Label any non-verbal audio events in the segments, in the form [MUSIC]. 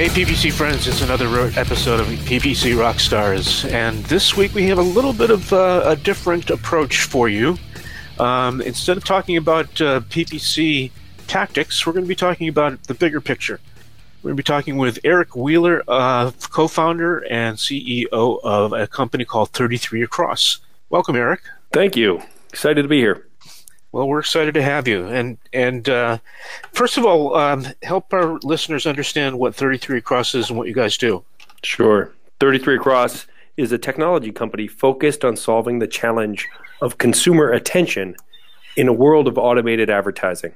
Hey, PPC friends, it's another episode of PPC Rockstars. And this week we have a little bit of uh, a different approach for you. Um, instead of talking about uh, PPC tactics, we're going to be talking about the bigger picture. We're going to be talking with Eric Wheeler, uh, co founder and CEO of a company called 33 Across. Welcome, Eric. Thank you. Excited to be here. Well, we're excited to have you. And and uh, first of all, um, help our listeners understand what 33 Across is and what you guys do. Sure. 33 Across is a technology company focused on solving the challenge of consumer attention in a world of automated advertising.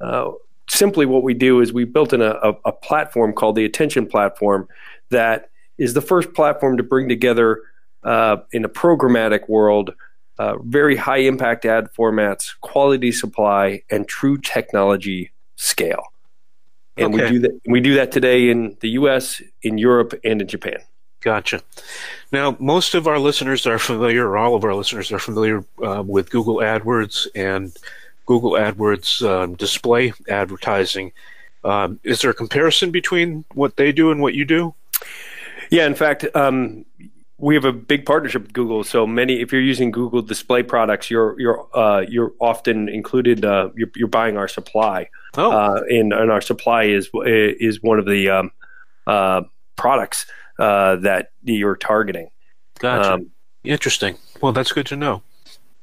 Uh, simply, what we do is we built in a, a, a platform called the Attention Platform that is the first platform to bring together uh, in a programmatic world uh, very high impact ad formats, quality supply, and true technology scale. And okay. we do that. We do that today in the U.S., in Europe, and in Japan. Gotcha. Now, most of our listeners are familiar, or all of our listeners are familiar uh, with Google AdWords and Google AdWords um, display advertising. Um, is there a comparison between what they do and what you do? Yeah, in fact, um, we have a big partnership with Google. So many, if you're using Google Display products, you're you're uh, you're often included. Uh, you're, you're, buying our supply, oh. uh, and, and our supply is is one of the um, uh, products uh, that you're targeting. Gotcha. Um, Interesting. Well, that's good to know.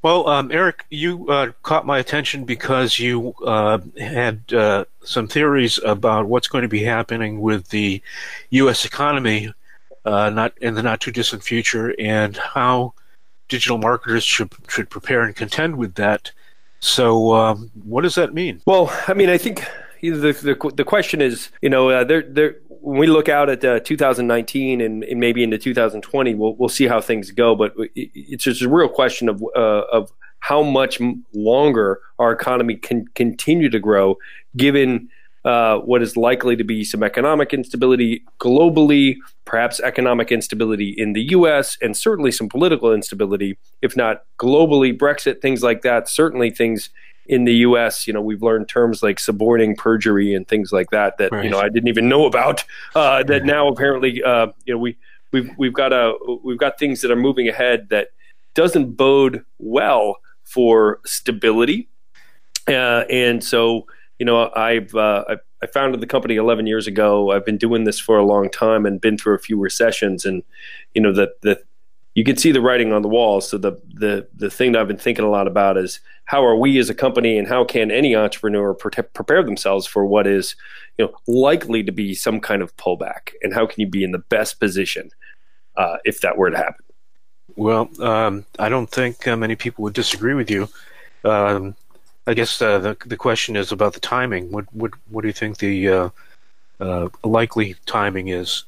Well, um, Eric, you uh, caught my attention because you had some theories about what's going to be happening with the U.S. economy uh, not in the not too distant future, and how digital marketers should should prepare and contend with that. So, um, what does that mean? Well, I mean, I think the the, the question is, you know, uh, there there when we look out at uh, 2019 and, and, maybe into 2020, we'll we'll see how things go. But it's just a real question of uh, of how much longer our economy can continue to grow, given uh, what is likely to be some economic instability globally, perhaps economic instability in the US, and certainly some political instability, if not globally, Brexit, things like that. Certainly things in the US, you know, we've learned terms like suborning perjury and things like that that, right. you know, I didn't even know about. Uh, that now apparently, uh, you know, we, we've, we've got a, we've got things that are moving ahead that doesn't bode well for stability. Uh, and so, you know, I've uh, I, I founded the company 11 years ago. I've been doing this for a long time and been through a few recessions, and you know that the you can see the writing on the wall. So the the the thing that I've been thinking a lot about is how are we as a company, and how can any entrepreneur pre- prepare themselves for what is you know likely to be some kind of pullback, and how can you be in the best position uh, if that were to happen? Well, um, I don't think uh, many people would disagree with you. Um, I guess uh, the the question is about the timing. What what what do you think the uh, uh, likely timing is?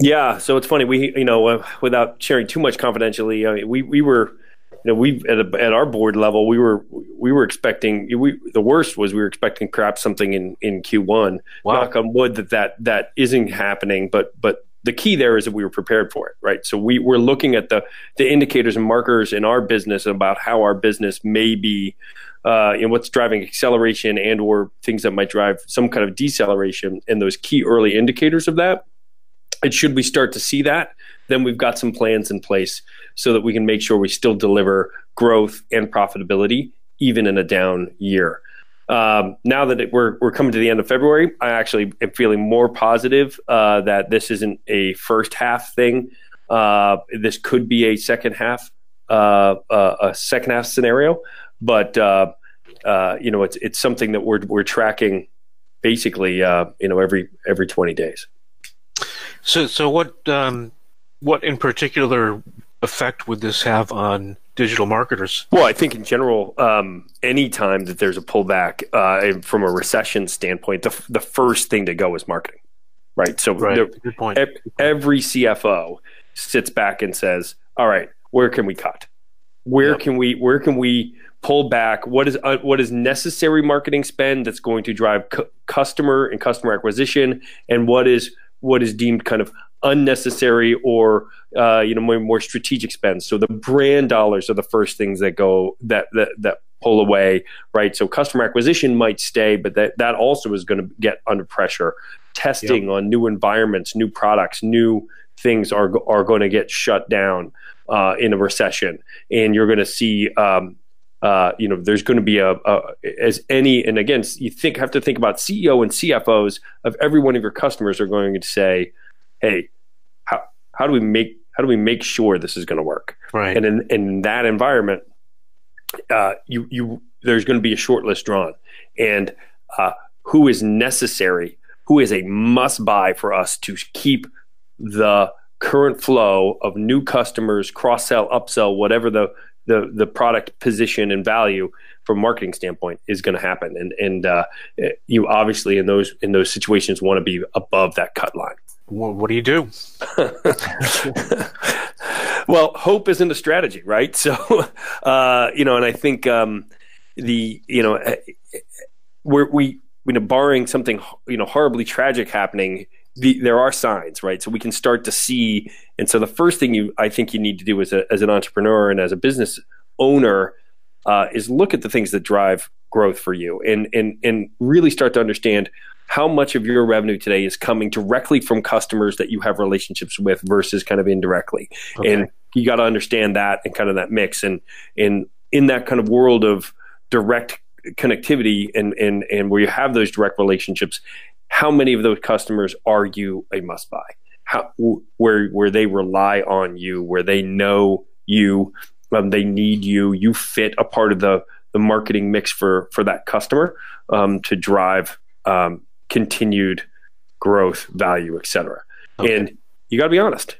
Yeah, so it's funny. We you know uh, without sharing too much confidentially, I mean, we we were you know we at, a, at our board level we were we were expecting we the worst was we were expecting perhaps something in in Q1. Wow. Knock on wood that that that isn't happening, but but the key there is that we were prepared for it, right? So we, we're looking at the the indicators and markers in our business about how our business may be uh, what's driving acceleration and or things that might drive some kind of deceleration and those key early indicators of that. And should we start to see that, then we've got some plans in place so that we can make sure we still deliver growth and profitability even in a down year. Um, now that it, we're we're coming to the end of February, I actually am feeling more positive uh, that this isn't a first half thing. Uh, this could be a second half uh, uh a second half scenario but uh, uh, you know, it's it's something that we're we're tracking basically, uh, you know, every every twenty days. So, so what um, what in particular effect would this have on digital marketers? Well, I think in general, um, any time that there's a pullback uh, from a recession standpoint, the the first thing to go is marketing. right? So Right. Good point. ev- every CFO sits back and says, "All right, where can we cut? Where Yep. can we where can we pull back? What is uh, what is necessary marketing spend that's going to drive cu- customer and customer acquisition, and what is what is deemed kind of unnecessary or uh, you know more, more strategic spend. So the brand dollars are the first things that go that that that pull away, right? So customer acquisition might stay, but that that also is going to get under pressure. Testing on new environments, new products, new things are are going to get shut down uh, in a recession, and you're going to see. Um, uh, you know, there's going to be a, a as any, and again, you think have to think about CEO and CFOs of every one of your customers are going to say, "Hey, how how do we make how do we make sure this is going to work?" Right. And in, in that environment, uh, you you there's going to be a short list drawn, and uh, who is necessary, who is a must buy for us to keep the current flow of new customers, cross sell, upsell, whatever the the the product position and value from a marketing standpoint is going to happen, and and uh, you obviously in those in those situations want to be above that cut line. Wha- what do you do? [LAUGHS] well, hope isn't a strategy, right? [LAUGHS] So, uh, you know, and I think um, the you know eh, we're, we you know barring something you know horribly tragic happening, the, there are signs, right? So we can start to see, and so the first thing you I think you need to do as a, as an entrepreneur and as a business owner uh, is look at the things that drive growth for you, and and and really start to understand how much of your revenue today is coming directly from customers that you have relationships with versus kind of indirectly Okay. and you got to understand that and kind of that mix and and in that kind of world of direct connectivity and and and where you have those direct relationships how many of those customers are you a must buy? How where where they rely on you where they know you um, they need you you fit a part of the the marketing mix for for that customer um, to drive um, continued growth value et cetera. Okay. and you got to be honest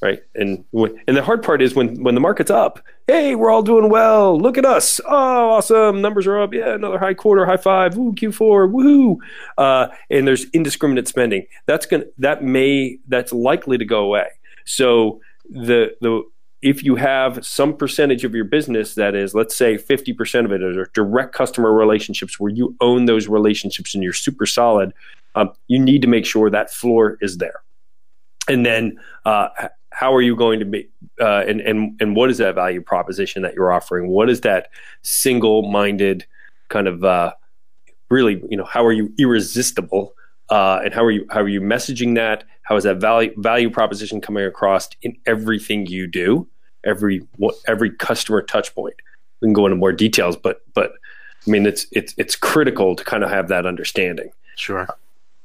right? And and the hard part is when when the market's up, hey, we're all doing well. Look at us, oh, awesome, numbers are up. Yeah, another high quarter, high five, ooh, Q4, woohoo! Uh, and there's indiscriminate spending. That's gonna that may that's likely to go away. So the the if you have some percentage of your business that is, let's say, 50% of it are direct customer relationships where you own those relationships and you're super solid, um, you need to make sure that floor is there. And then, uh, how are you going to be, uh, and, and, and what is that value proposition that you're offering? What is that single minded kind of, uh, really, you know, how are you irresistible? Uh, and how are you how are you messaging that? How is that value value proposition coming across in everything you do? Every every customer touch point. We can go into more details, but but I mean it's it's it's critical to kind of have that understanding. Sure.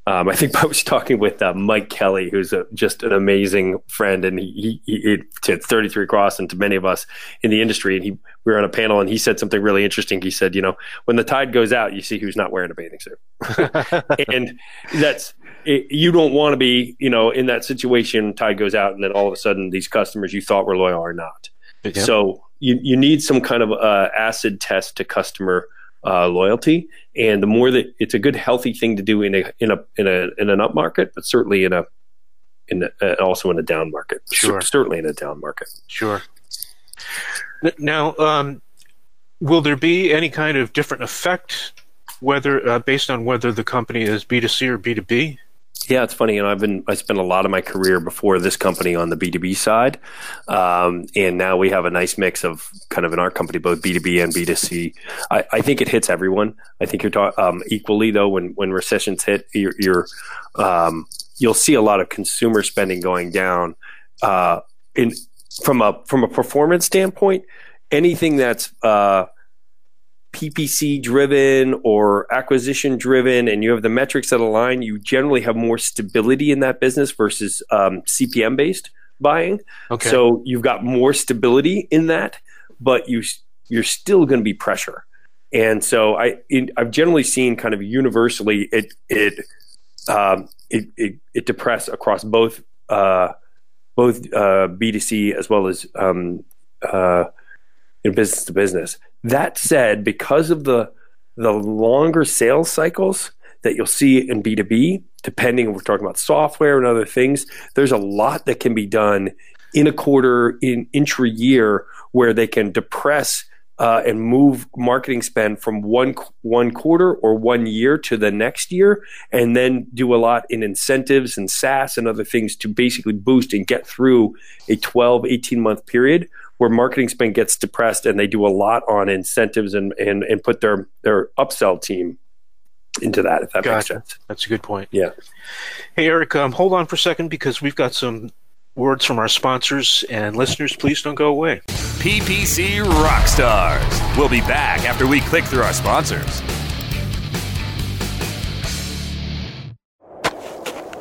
Um, I think [LAUGHS] I was talking with uh, Mike Kelly, who's a, just an amazing friend, and he, he, he to 33 Across and to many of us in the industry. And he, we were on a panel, and he said something really interesting. He said, "You know, when the tide goes out, you see who's not wearing a bathing suit, [LAUGHS] and that's it, you don't want to be, you know, in that situation. Tide goes out, and then all of a sudden, these customers you thought were loyal are not. Yep. So you you need some kind of uh, acid test to customer uh, loyalty, and the more that it's a good healthy thing to do in a in a in a in an up market, but certainly in a in a, uh, also in a down market. Sure. Certainly in a down market. Sure. Now, um, will there be any kind of different effect, whether uh, based on whether the company is B two C or B two B? Yeah, it's funny. Know, I've been I spent a lot of my career before this company on the B two B side, um, and now we have a nice mix of kind of in our company both B two B and B two C. I, I think it hits everyone. I think you're talking um, equally though. When when recessions hit, you're, you're um, you'll see a lot of consumer spending going down. Uh, in from a from a performance standpoint, anything that's uh, PPC driven or acquisition driven, and you have the metrics that align, you generally have more stability in that business versus um, CPM based buying. Okay. So you've got more stability in that, but you you're still going to be pressure. And so I in, I've generally seen kind of universally it it um, it, it, it depress across both uh, both uh, B2C as well as um, uh, in business to business. That said, because of the the longer sales cycles that you'll see in B2B, depending, if we're talking about software and other things. There's a lot that can be done in a quarter, in intra year, where they can depress uh, and move marketing spend from one one quarter or one year to the next year, and then do a lot in incentives and SaaS and other things to basically boost and get through a 12, 18 month period where marketing spend gets depressed and they do a lot on incentives and, and, and put their, their upsell team into that, if that gotcha. makes sense. That's a good point. Yeah. Hey, Eric, um, hold on for a second because we've got some words from our sponsors and listeners. Please don't go away. PPC Rockstars. We'll be back after we click through our sponsors.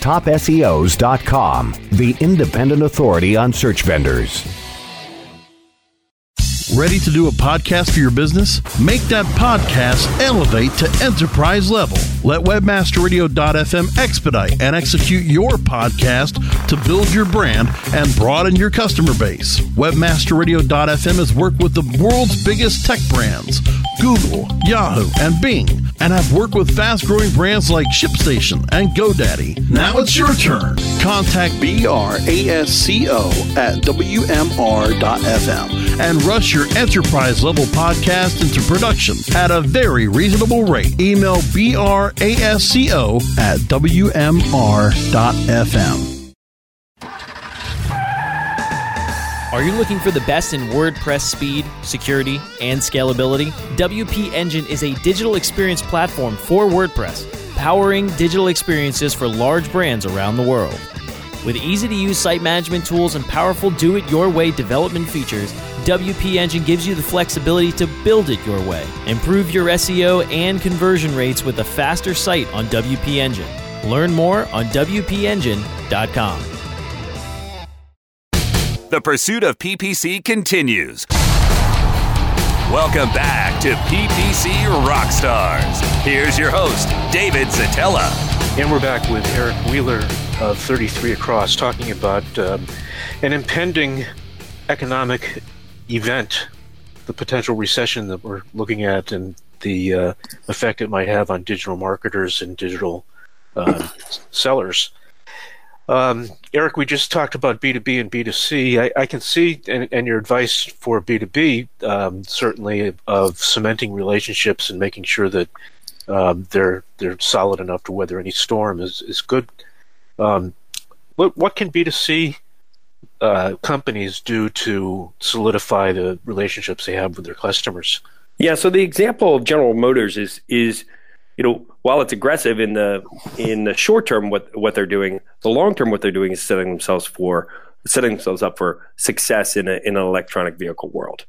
TopSEOs.com, the independent authority on search vendors. Ready to do a podcast for your business? Make that podcast elevate to enterprise level. Let webmasterradio.fm expedite and execute your podcast to build your brand and broaden your customer base. Webmasterradio.fm has worked with the world's biggest tech brands, Google, Yahoo, and Bing, and have worked with fast growing brands like ShipStation and GoDaddy. Now it's your turn. Contact BRASCO at WMR.fm and rush your enterprise level podcast into production at a very reasonable rate. Email brasco at wmr.fm. Are you looking for the best in WordPress speed, security, and scalability? WP Engine is a digital experience platform for WordPress, powering digital experiences for large brands around the world. With easy to use site management tools and powerful do it your way development features, WP Engine gives you the flexibility to build it your way. Improve your SEO and conversion rates with a faster site on WP Engine. Learn more on WPEngine.com. The pursuit of PPC continues. Welcome back to PPC Rockstars. Here's your host, David Szetela. And we're back with Eric Wheeler of 33 Across talking about um, an impending economic event, the potential recession that we're looking at, and the uh, effect it might have on digital marketers and digital uh, sellers. Um, Eric, we just talked about B2B and B2C. I, I can see, and, and, your advice for B2B, um, certainly of cementing relationships and making sure that um, they're they're solid enough to weather any storm is is good. Um, what what can B2C uh, companies do to solidify the relationships they have with their customers? Yeah, so the example of General Motors is is you know while it's aggressive in the in the short term what what they're doing, the long term what they're doing is setting themselves for setting themselves up for success in a in an electronic vehicle world.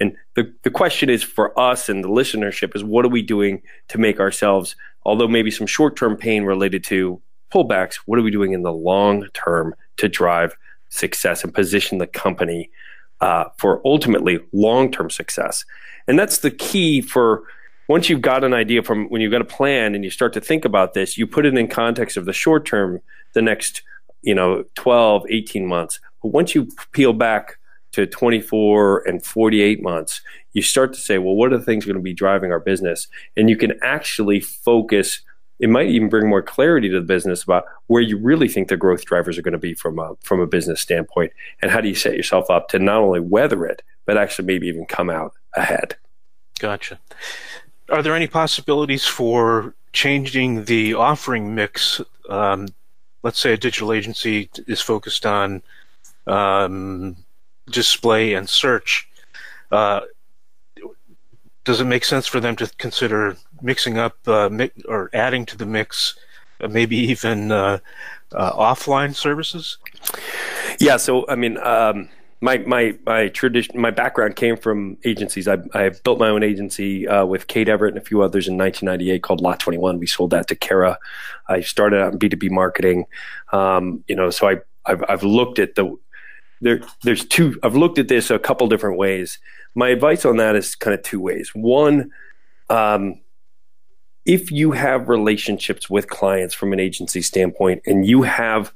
And the, the question is for us and the listenership is what are we doing to make ourselves, although maybe some short term pain related to pullbacks, what are we doing in the long term to drive success and position the company uh, for ultimately long term success. And that's the key for once you've got an idea from when you've got a plan and you start to think about this, you put it in context of the short term, the next, you know, 12, 18 months. But once you peel back to 24 and 48 months, you start to say, well, what are the things going to be driving our business? And you can actually focus it might even bring more clarity to the business about where you really think the growth drivers are going to be from a from a business standpoint, and how do you set yourself up to not only weather it, but actually maybe even come out ahead. Gotcha. Are there any possibilities for changing the offering mix? Um, let's say a digital agency is focused on um, display and search. Uh, does it make sense for them to consider mixing up uh, mi- or adding to the mix, uh, maybe even uh, uh offline services? Yeah. So, I mean, um, my my my tradition, my background came from agencies. I, I built my own agency uh, with Kate Everett and a few others in 1998 called Lot 21. We sold that to Kara. I started out in B2B marketing. Um, you know, so I I've, I've looked at the there. There's two. I've looked at this a couple different ways. My advice on that is kind of two ways. One, um, if you have relationships with clients from an agency standpoint, and you have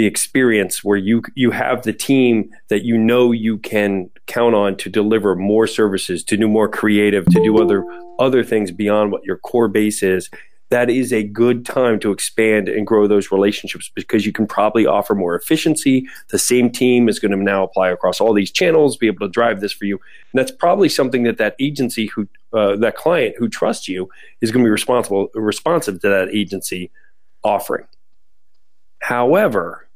the experience where you you have the team that you know you can count on to deliver more services, to do more creative, to do other other things beyond what your core base is. That is a good time to expand and grow those relationships because you can probably offer more efficiency. The same team is going to now apply across all these channels, be able to drive this for you. And that's probably something that that agency who, uh, that client who trusts you is going to be responsible, responsive to that agency offering. However,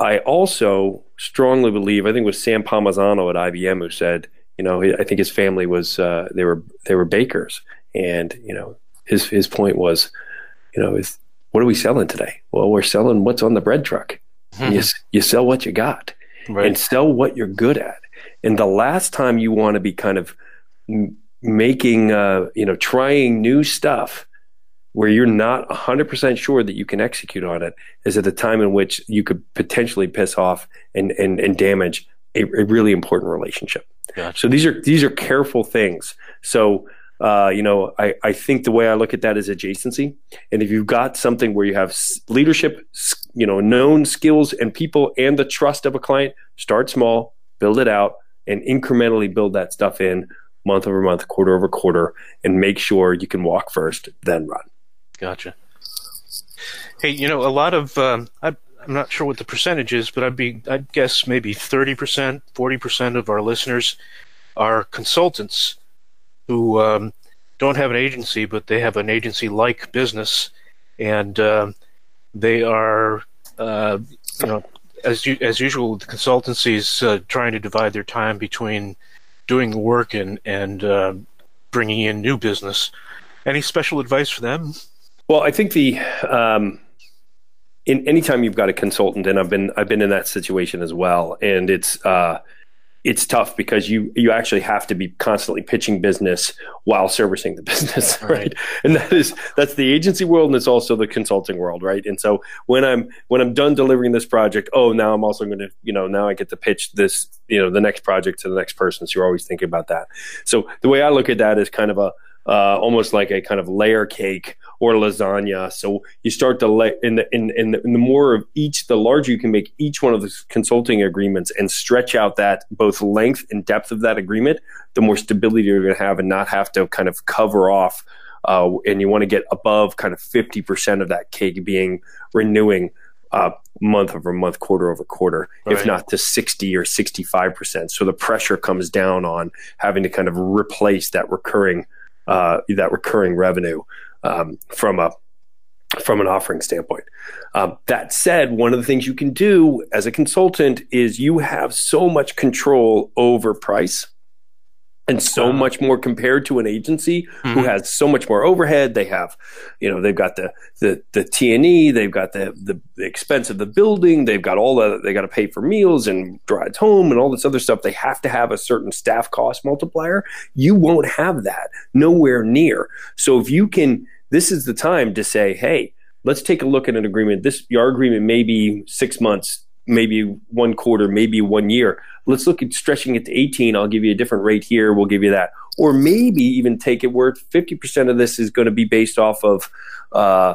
I also strongly believe, I think it was Sam Palmisano at IBM who said, you know, I think his family was uh, they were they were bakers, and you know, his his point was, you know, is what are we selling today? Well, we're selling what's on the bread truck. Mm-hmm. You you sell what you got, right. and sell what you're good at. And the last time you want to be kind of making, uh, you know, trying new stuff where you're not 100% sure that you can execute on it is at a time in which you could potentially piss off and, and, and damage a, a really important relationship. Gotcha. So these are these are careful things. So uh, you know, I, I think the way I look at that is adjacency. And if you've got something where you have leadership, you know, known skills and people and the trust of a client, start small, build it out, and incrementally build that stuff in month over month, quarter over quarter, and make sure you can walk first, then run. Gotcha. Hey, you know, a lot of um, I'm not sure what the percentage is, but I'd be I'd guess maybe thirty percent, forty percent of our listeners are consultants who um, don't have an agency, but they have an agency-like business, and uh, they are, uh, you know, as as usual, the consultancies uh, trying to divide their time between doing the work and and uh, bringing in new business. Any special advice for them? Well, I think the um, in anytime you've got a consultant, and I've been I've been in that situation as well, and it's uh, it's tough because you you actually have to be constantly pitching business while servicing the [LAUGHS] business, right? right? And that is that's the agency world, and it's also the consulting world, right? And so when I'm when I'm done delivering this project, oh, now I'm also going to you know now I get to pitch this you know the next project to the next person. So you're always thinking about that. So the way I look at that is kind of a uh, almost like a kind of layer cake or lasagna. So you start to lay in the, in, in the, in the more of each, the larger you can make each one of the consulting agreements and stretch out that both length and depth of that agreement, the more stability you're going to have and not have to kind of cover off. Uh, and you want to get above kind of 50% of that cake being renewing uh, month over month, quarter over quarter, right. if not to 60 or 65%. So the pressure comes down on having to kind of replace that recurring uh, that recurring revenue um, from a from an offering standpoint. Um, that said, one of the things you can do as a consultant is you have so much control over price and so much more compared to an agency mm-hmm. who has so much more overhead. They have, you know, they've got the the the T and E, they've got the, the, the expense of the building, they've got all the they got to pay for meals and drives home and all this other stuff. They have to have a certain staff cost multiplier. You won't have that nowhere near. So if you can, this is the time to say, hey, let's take a look at an agreement. This our agreement may be six months, maybe one quarter, maybe one year let's look at stretching it to 18. I'll give you a different rate here. We'll give you that. Or maybe even take it where 50% of this is going to be based off of, uh,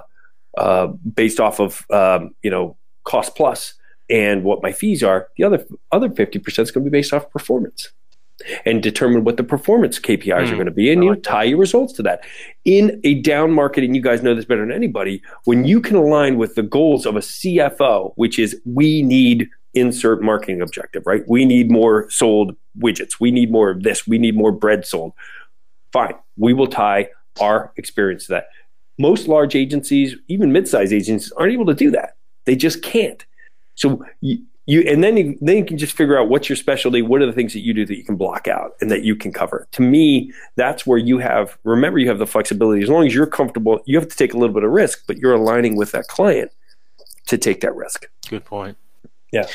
uh, based off of, um, you know, cost plus and what my fees are. The other, other 50% is going to be based off performance and determine what the performance KPIs mm, are hmm. going to be, and you tie your results to that. In a down market, and you guys know this better than anybody, when you can align with the goals of a CFO, which is we need insert marketing objective, right? We need more sold widgets. We need more of this. We need more bread sold. Fine. We will tie our experience to that. Most large agencies, even mid-sized agencies, aren't able to do that. They just can't. So you, you and then you, then you can just figure out what's your specialty. What are the things that you do that you can block out and that you can cover? To me, that's where you have. Remember, you have the flexibility. As long as you're comfortable, you have to take a little bit of risk, but you're aligning with that client to take that risk. Good point. Yeah.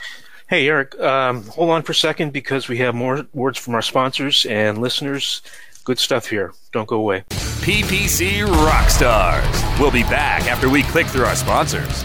Hey, Eric, um, hold on for a second because we have more words from our sponsors and listeners. Good stuff here. Don't go away. PPC Rockstars. We'll be back after we click through our sponsors.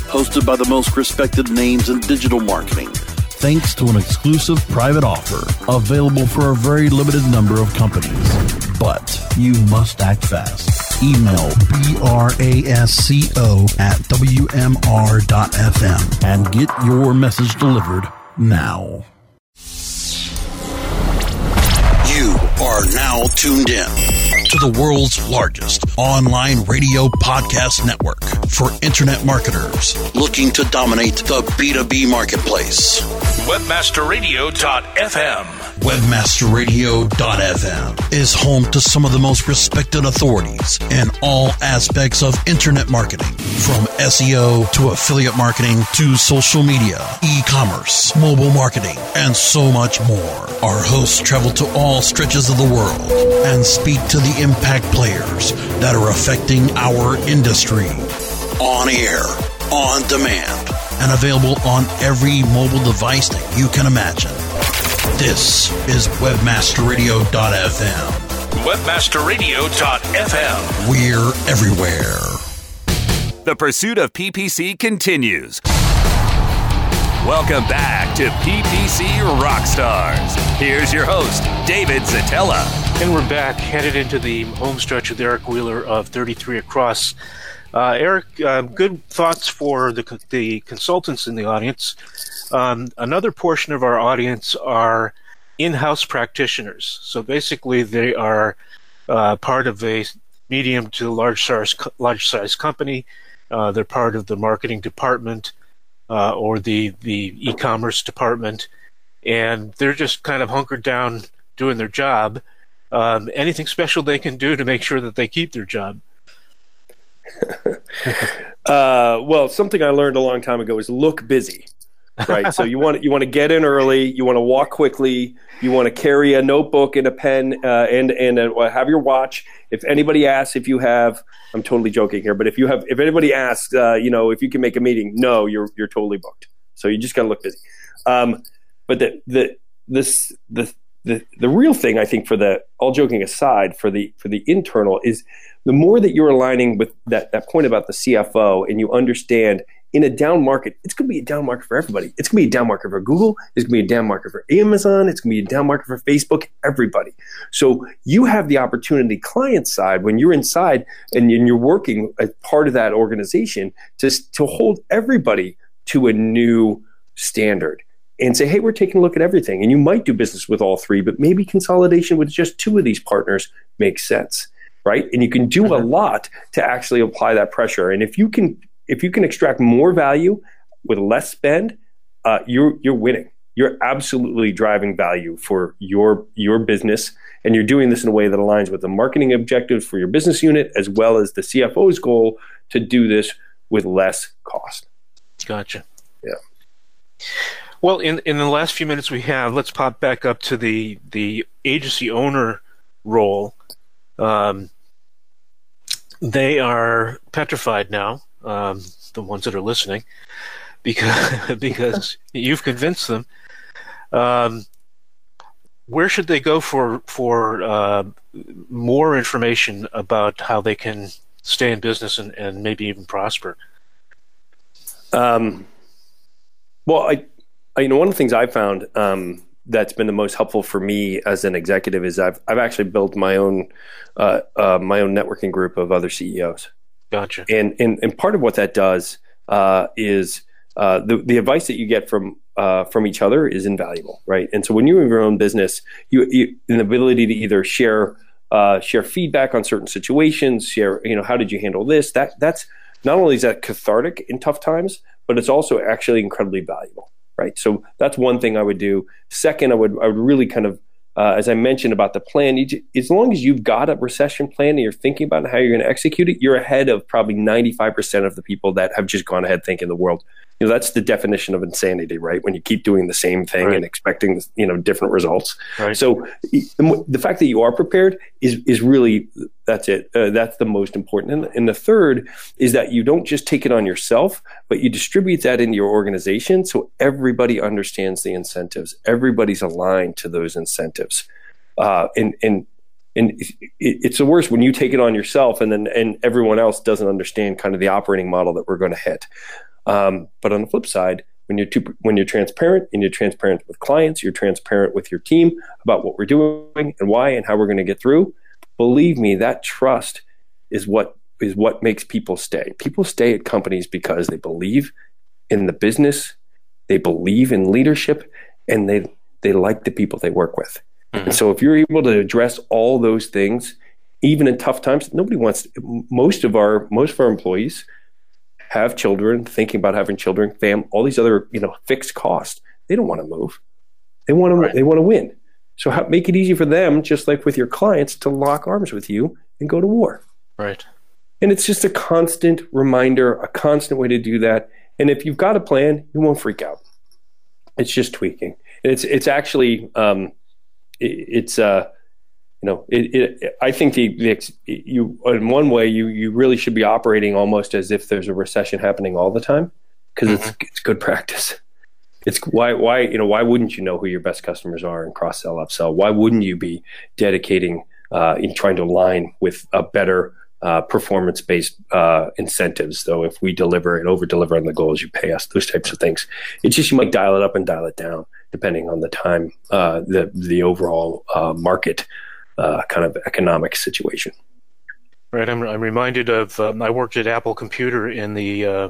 hosted by the most respected names in digital marketing thanks to an exclusive private offer available for a very limited number of companies. But you must act fast. Email brasco at wmr.fm and get your message delivered now. You are now tuned in to the world's largest online radio podcast network for internet marketers looking to dominate the B2B marketplace. Webmasterradio.fm. Webmasterradio.fm is home to some of the most respected authorities in all aspects of internet marketing, from SEO to affiliate marketing to social media, e commerce, mobile marketing, and so much more. Our hosts travel to all stretches of the world and speak to the impact players that are affecting our industry. On air, on demand, and available on every mobile device that you can imagine. This is WebmasterRadio.fm. Webmasterradio.fm. We're everywhere. The pursuit of PPC continues. Welcome back to PPC Rockstars. Here's your host, David Szetela. And we're back, headed into the home stretch with Eric Wheeler of 33 Across. Uh, Eric, uh, good thoughts for the, the consultants in the audience. Um, another portion of our audience are in-house practitioners. So basically, they are uh, part of a medium to large size large size company. Uh, they're part of the marketing department uh, or the the e-commerce department, and they're just kind of hunkered down doing their job. Um, anything special they can do to make sure that they keep their job? [LAUGHS] uh, well, something I learned a long time ago is look busy. Right. so you want you want to get in early. You want to walk quickly. You want to carry a notebook and a pen uh, and and have your watch. If anybody asks if you have, I'm totally joking here, but if you have, if anybody asks, uh, you know, if you can make a meeting, no, you're you're totally booked. So you just got to look busy. Um, but the the this the the the real thing I think for the all joking aside for the for the internal is the more that you're aligning with that that point about the CFO and you understand in a down market, it's going to be a down market for everybody. It's going to be a down market for Google. It's going to be a down market for Amazon. It's going to be a down market for Facebook, everybody. So you have the opportunity client side when you're inside and you're working as part of that organization to, to hold everybody to a new standard and say, hey, we're taking a look at everything. And you might do business with all three, but maybe consolidation with just two of these partners makes sense. Right. And you can do a mm-hmm. lot to actually apply that pressure. And if you can if you can extract more value with less spend, uh, you're you're winning. You're absolutely driving value for your your business, and you're doing this in a way that aligns with the marketing objectives for your business unit as well as the CFO's goal to do this with less cost. Gotcha. Yeah. Well, in in the last few minutes we have, let's pop back up to the the agency owner role. Um, they are petrified now um, the ones that are listening, because [LAUGHS] because you've convinced them. Um, where should they go for for uh, more information about how they can stay in business and, and maybe even prosper? Um, well, I, I, you know, one of the things I've found um, that's been the most helpful for me as an executive is I've I've actually built my own uh, uh, my own networking group of other CEOs. Gotcha. And and and part of what that does uh, is uh, the the advice that you get from uh, from each other is invaluable, right? And so when you're in your own business, you, you an ability to either share uh, share feedback on certain situations, share you know how did you handle this? That that's not only is that cathartic in tough times, but it's also actually incredibly valuable, right? So that's one thing I would do. Second, I would I would really kind of uh, as I mentioned about the plan, you, as long as you've got a recession plan and you're thinking about how you're going to execute it, you're ahead of probably 95% of the people that have just gone ahead thinking the world you know that's the definition of insanity right? When you keep doing the same thing right. and expecting you know different results. Right. so the fact that you are prepared is is really that's it. Uh, that's the most important. And, and the third is that you don't just take it on yourself but you distribute that into your organization so everybody understands the incentives. Everybody's aligned to those incentives. Uh, and and and it's the worst when you take it on yourself and then and everyone else doesn't understand kind of the operating model that we're going to hit um, but on the flip side, when you're too, when you're transparent and you're transparent with clients, you're transparent with your team about what we're doing and why and how we're going to get through. Believe me, that trust is what is what makes people stay. People stay at companies because they believe in the business, they believe in leadership, and they they like the people they work with. Mm-hmm. And so if you're able to address all those things, even in tough times, nobody wants most of our most of our employees have children, thinking about having children, fam, all these other you know fixed costs. They don't want to move. They want to. Right. They want to win. So how, make it easy for them, just like with your clients, to lock arms with you and go to war. Right. And it's just a constant reminder, a constant way to do that. And if you've got a plan, you won't freak out. It's just tweaking. And it's it's actually um, it, it's uh, you know, it, it, I think the, the, you in one way you you really should be operating almost as if there's a recession happening all the time because mm-hmm. it's it's good practice. It's why why you know why wouldn't you know who your best customers are and cross sell upsell? Why wouldn't you be dedicating uh, in trying to align with a better uh, performance based uh, incentives? So if we deliver and over deliver on the goals, you pay us. Those types of things. It's just you might dial it up and dial it down depending on the time, uh, the the overall uh, market uh, kind of economic situation. Right. I'm, I'm reminded of um, I worked at Apple Computer in the uh,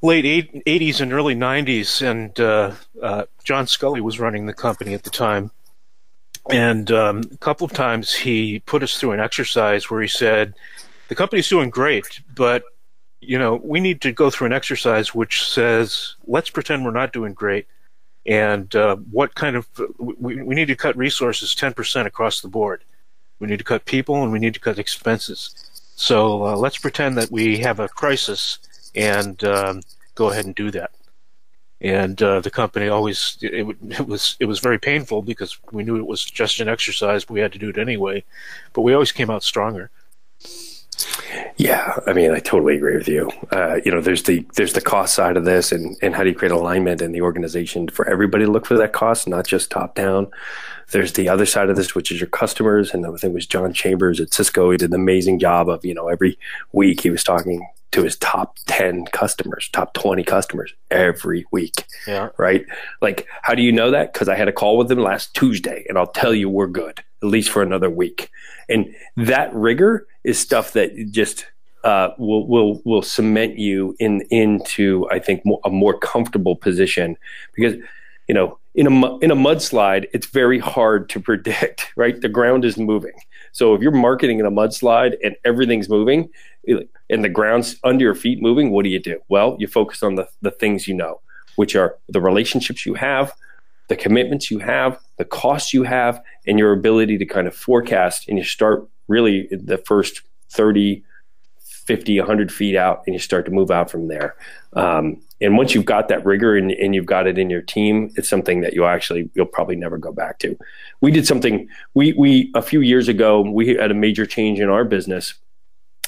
late 80s and early 90s, and uh, uh, John Sculley was running the company at the time. And um, a couple of times he put us through an exercise where he said, "The company's doing great, but you know we need to go through an exercise which says let's pretend we're not doing great and uh, what kind of we, we need to cut resources 10% across the board. We need to cut people and we need to cut expenses. So uh, let's pretend that we have a crisis and um, go ahead and do that. And uh, the company always it, it, was it was very painful because we knew it was just an exercise. But we had to do it anyway. But we always came out stronger yeah, I mean, I totally agree with you. Uh, you know, there's the there's the cost side of this, and and how do you create alignment in the organization for everybody to look for that cost, not just top down. There's the other side of this, which is your customers, and I think it was John Chambers at Cisco. He did an amazing job of you know every week he was talking to his top 10 customers, top 20 customers every week. Yeah. Right. Like, how do you know that? Because I had a call with them last Tuesday, and I'll tell you we're good, at least for another week. And that rigor is stuff that just uh, will will will cement you in into I think more, a more comfortable position. Because you know in a in a mudslide it's very hard to predict [LAUGHS] right? The ground is moving. So if you're marketing in a mudslide and everything's moving and the ground's under your feet moving what do you do? Well you focus on the the things you know which are the relationships you have the commitments you have the costs you have and your ability to kind of forecast and you start really the first 30 50 100 feet out and you start to move out from there um, and once you've got that rigor and, and, you've got it in your team it's something that you'll actually you'll probably never go back to we did something we we a few years ago we had a major change in our business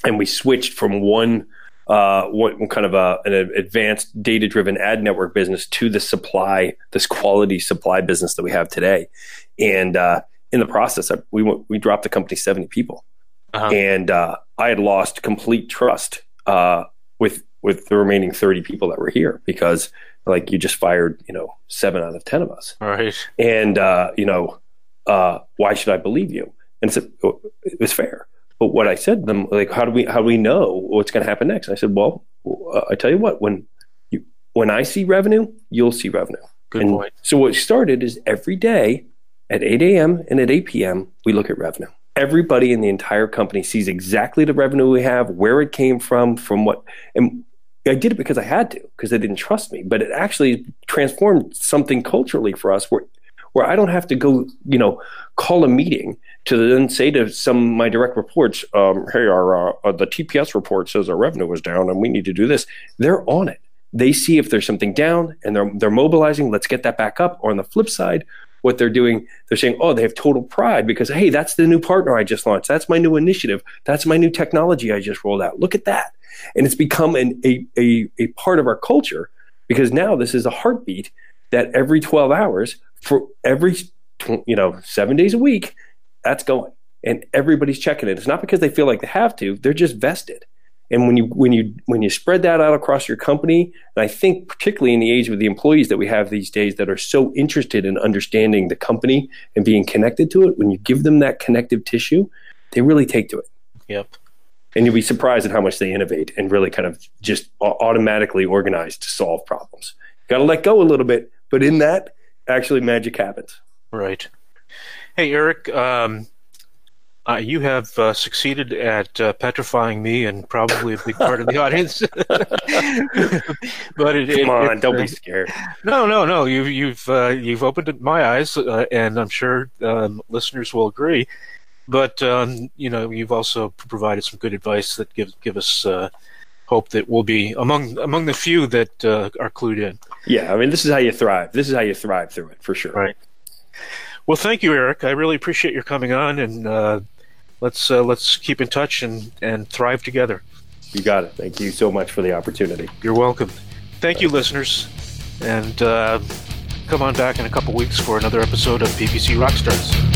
and we switched from one uh, what kind of a, an advanced data driven ad network business to the supply, this quality supply business that we have today. And uh, in the process, we went, we dropped the company 70 people. Uh-huh. And uh, I had lost complete trust uh, with with the remaining 30 people that were here because like you just fired, you know, seven out of 10 of us. Right. And, uh, you know, uh, why should I believe you? And so it was fair. But what I said to them, like, how do we, how do we know what's going to happen next? And I said, well, uh, I tell you what, when you, when I see revenue, you'll see revenue. Good and point. So what started is every day at 8 a.m. and at 8 p.m., we look at revenue. Everybody in the entire company sees exactly the revenue we have, where it came from, from what, and I did it because I had to, because they didn't trust me. But it actually transformed something culturally for us where where I don't have to go, you know, call a meeting to then say to some my direct reports, um, hey, our uh, the TPS report says our revenue was down and we need to do this. They're on it. They see if there's something down and they're they're mobilizing. Let's get that back up. Or on the flip side, what they're doing, they're saying, oh, they have total pride because hey, that's the new partner I just launched. That's my new initiative. That's my new technology I just rolled out. Look at that. And it's become an, a, a, a part of our culture because now this is a heartbeat that every 12 hours for every, you know, seven days a week, that's going. And everybody's checking it. It's not because they feel like they have to, they're just vested. And when you when you when you spread that out across your company, and I think particularly in the age of the employees that we have these days that are so interested in understanding the company and being connected to it, when you give them that connective tissue, they really take to it. Yep and you'll be surprised at how much they innovate and really kind of just automatically organize to solve problems. Got to let go a little bit, but in that, actually, magic happens. Right. Hey, Eric, um, uh, you have uh, succeeded at uh, petrifying me and probably a big part of the [LAUGHS] audience. [LAUGHS] but it, come it, on, it, don't be scared. No, no, no. You've you've uh, you've opened my eyes, uh, and I'm sure um, listeners will agree but um, you know, you've also provided some good advice that give give us uh, hope that we'll be among among the few that uh, are clued in. Yeah, I mean, this is how you thrive. This is how you thrive through it for sure. Right. Well, thank you, Eric. I really appreciate your coming on, and uh, let's uh, let's keep in touch and and thrive together. You got it. Thank you so much for the opportunity. You're welcome. Thank you, listeners, and uh, come on back in a couple weeks for another episode of PPC Rockstars.